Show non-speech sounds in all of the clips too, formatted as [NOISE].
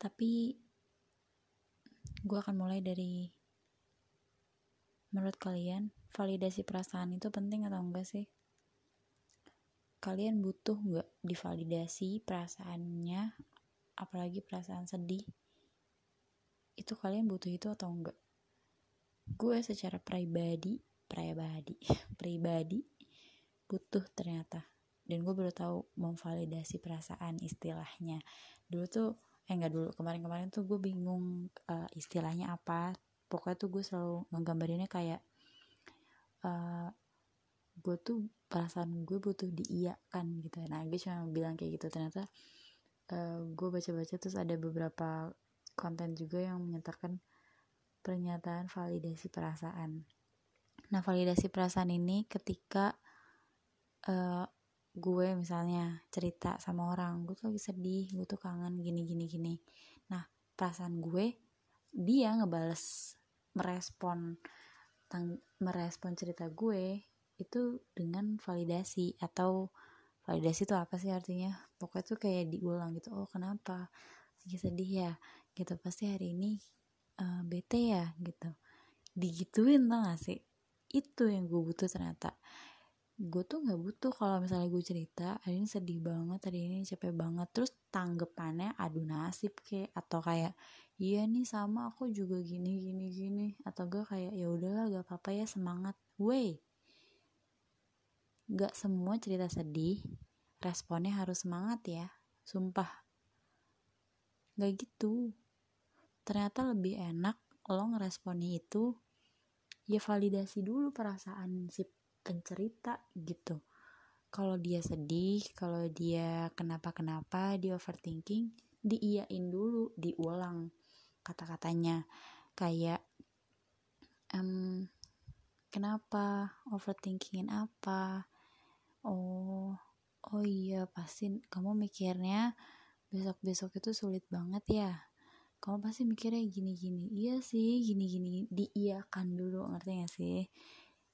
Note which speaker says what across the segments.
Speaker 1: tapi gue akan mulai dari menurut kalian validasi perasaan itu penting atau enggak sih? Kalian butuh nggak divalidasi perasaannya apalagi perasaan sedih? Itu kalian butuh itu atau enggak? Gue secara pribadi pribadi [LAUGHS] pribadi butuh ternyata. Dan gue baru tahu memvalidasi perasaan istilahnya. Dulu tuh eh enggak dulu. Kemarin-kemarin tuh gue bingung uh, istilahnya apa. Pokoknya tuh gue selalu nggambarinnya kayak uh, gue tuh perasaan gue butuh diiyakan gitu. Nah gue cuma bilang kayak gitu. Ternyata uh, gue baca-baca terus ada beberapa konten juga yang menyatakan pernyataan validasi perasaan. Nah validasi perasaan ini ketika uh, gue misalnya cerita sama orang gue tuh lagi sedih gue tuh kangen gini gini gini. Nah perasaan gue dia ngebales merespon tang merespon cerita gue itu dengan validasi atau validasi itu apa sih artinya? Pokoknya tuh kayak diulang gitu oh kenapa? Lagi sedih ya? Gitu pasti hari ini uh, bete ya? Gitu. Digituin tau gak sih? Itu yang gue butuh ternyata gue tuh nggak butuh kalau misalnya gue cerita hari ini sedih banget hari ini capek banget terus tanggepannya adu nasib kayak atau kayak iya nih sama aku juga gini gini gini atau gue kayak ya udahlah gak apa-apa ya semangat wey Gak semua cerita sedih, responnya harus semangat ya. Sumpah. Gak gitu. Ternyata lebih enak lo ngeresponnya itu ya validasi dulu perasaan si pencerita gitu. Kalau dia sedih, kalau dia kenapa-kenapa, dia overthinking, diiyain dulu, diulang kata-katanya. Kayak um, kenapa overthinkingin apa oh oh iya pasti kamu mikirnya besok-besok itu sulit banget ya kamu pasti mikirnya gini-gini iya sih gini-gini diiakan dulu ngerti gak sih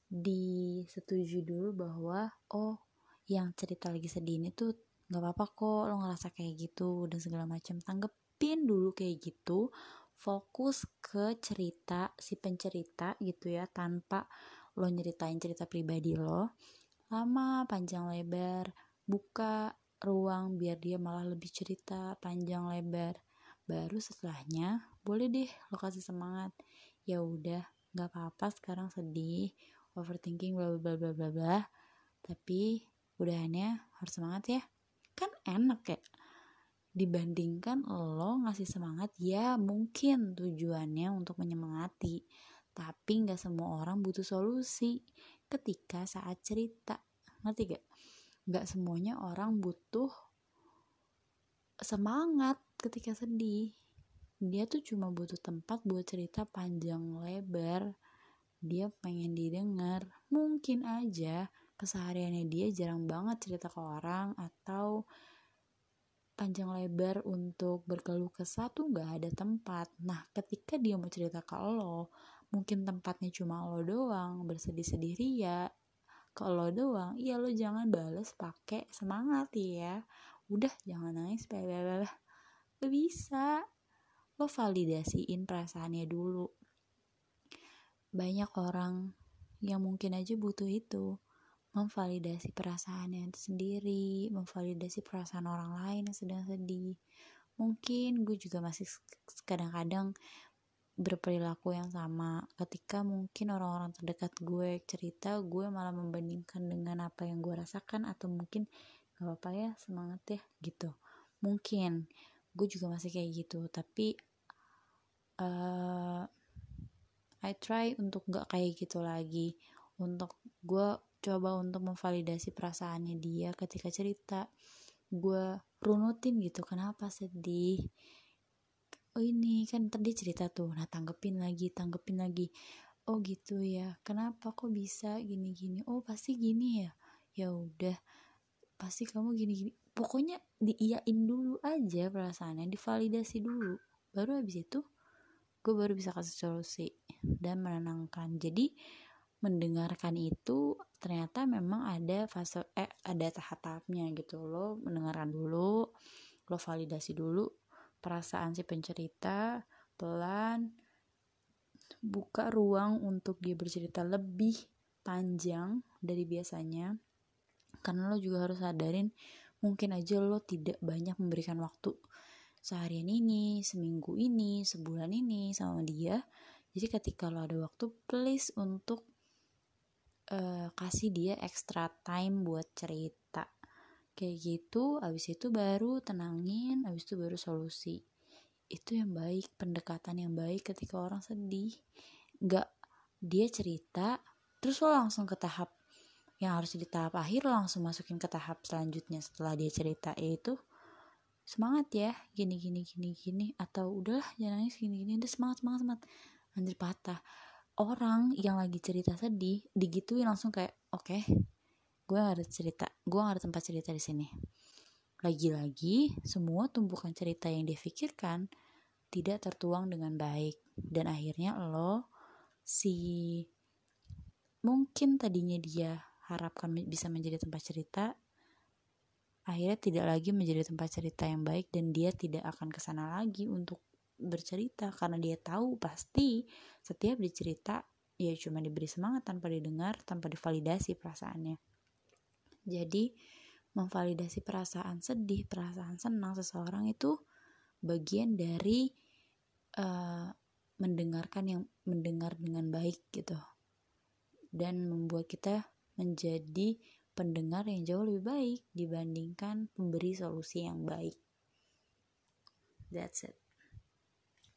Speaker 1: disetujui dulu bahwa oh yang cerita lagi sedih ini tuh nggak apa-apa kok lo ngerasa kayak gitu dan segala macam. Tanggepin dulu kayak gitu fokus ke cerita si pencerita gitu ya tanpa lo nyeritain cerita pribadi lo. Lama panjang lebar buka ruang biar dia malah lebih cerita panjang lebar. Baru setelahnya boleh deh lo kasih semangat. Ya udah nggak apa-apa sekarang sedih overthinking bla bla bla bla bla. Tapi udahannya harus semangat ya. Kan enak ya. Dibandingkan lo ngasih semangat ya mungkin tujuannya untuk menyemangati. Tapi nggak semua orang butuh solusi. Ketika saat cerita ngerti gak nggak semuanya orang butuh semangat ketika sedih. Dia tuh cuma butuh tempat buat cerita panjang lebar dia pengen didengar. Mungkin aja kesehariannya dia jarang banget cerita ke orang atau panjang lebar untuk berkeluh kesah tuh gak ada tempat. Nah ketika dia mau cerita ke lo mungkin tempatnya cuma lo doang bersedih-sedih ria kalau doang iya lo jangan bales pakai semangat ya. Udah jangan nangis bla lo bisa. Lo validasiin perasaannya dulu banyak orang yang mungkin aja butuh itu. Memvalidasi perasaannya sendiri memvalidasi perasaan orang lain yang sedang sedih. Mungkin gue juga masih kadang-kadang berperilaku yang sama. Ketika mungkin orang-orang terdekat gue cerita gue malah membandingkan dengan apa yang gue rasakan atau mungkin gak apa-apa ya semangat ya gitu. Mungkin gue juga masih kayak gitu tapi uh, I try untuk gak kayak gitu lagi. Untuk gue coba untuk memvalidasi perasaannya dia ketika cerita. Gue runutin gitu kenapa sedih? Oh ini kan tadi cerita tuh. Nah tanggepin lagi tanggepin lagi. Oh gitu ya. Kenapa kok bisa gini gini oh pasti gini ya. Ya udah pasti kamu gini gini pokoknya diiyain dulu aja perasaannya divalidasi dulu. Baru habis itu gue baru bisa kasih solusi dan menenangkan. Jadi mendengarkan itu ternyata memang ada fase eh ada tahap-tahapnya gitu lo mendengarkan dulu lo validasi dulu perasaan si pencerita pelan buka ruang untuk dia bercerita lebih panjang dari biasanya. Karena lo juga harus sadarin mungkin aja lo tidak banyak memberikan waktu seharian ini, seminggu ini, sebulan ini sama dia. Jadi ketika lo ada waktu, please untuk uh, kasih dia extra time buat cerita. Kayak gitu, abis itu baru tenangin, abis itu baru solusi. Itu yang baik, pendekatan yang baik ketika orang sedih. Gak dia cerita, terus lo langsung ke tahap yang harus di tahap akhir langsung masukin ke tahap selanjutnya setelah dia cerita yaitu semangat ya gini gini gini gini atau udahlah jangan nangis gini gini udah semangat semangat semangat. Anjir patah. Orang yang lagi cerita sedih digituin langsung kayak oke okay, gue gak ada cerita gue gak ada tempat cerita di sini. Lagi-lagi semua tumpukan cerita yang dia pikirkan tidak tertuang dengan baik. Dan akhirnya lo si mungkin tadinya dia harapkan bisa menjadi tempat cerita akhirnya tidak lagi menjadi tempat cerita yang baik dan dia tidak akan ke sana lagi untuk bercerita. Karena dia tahu pasti setiap dicerita ya cuma diberi semangat tanpa didengar tanpa divalidasi perasaannya. Jadi memvalidasi perasaan sedih perasaan senang seseorang itu bagian dari uh, mendengarkan yang mendengar dengan baik gitu. Dan membuat kita menjadi pendengar yang jauh lebih baik dibandingkan pemberi solusi yang baik. That's it.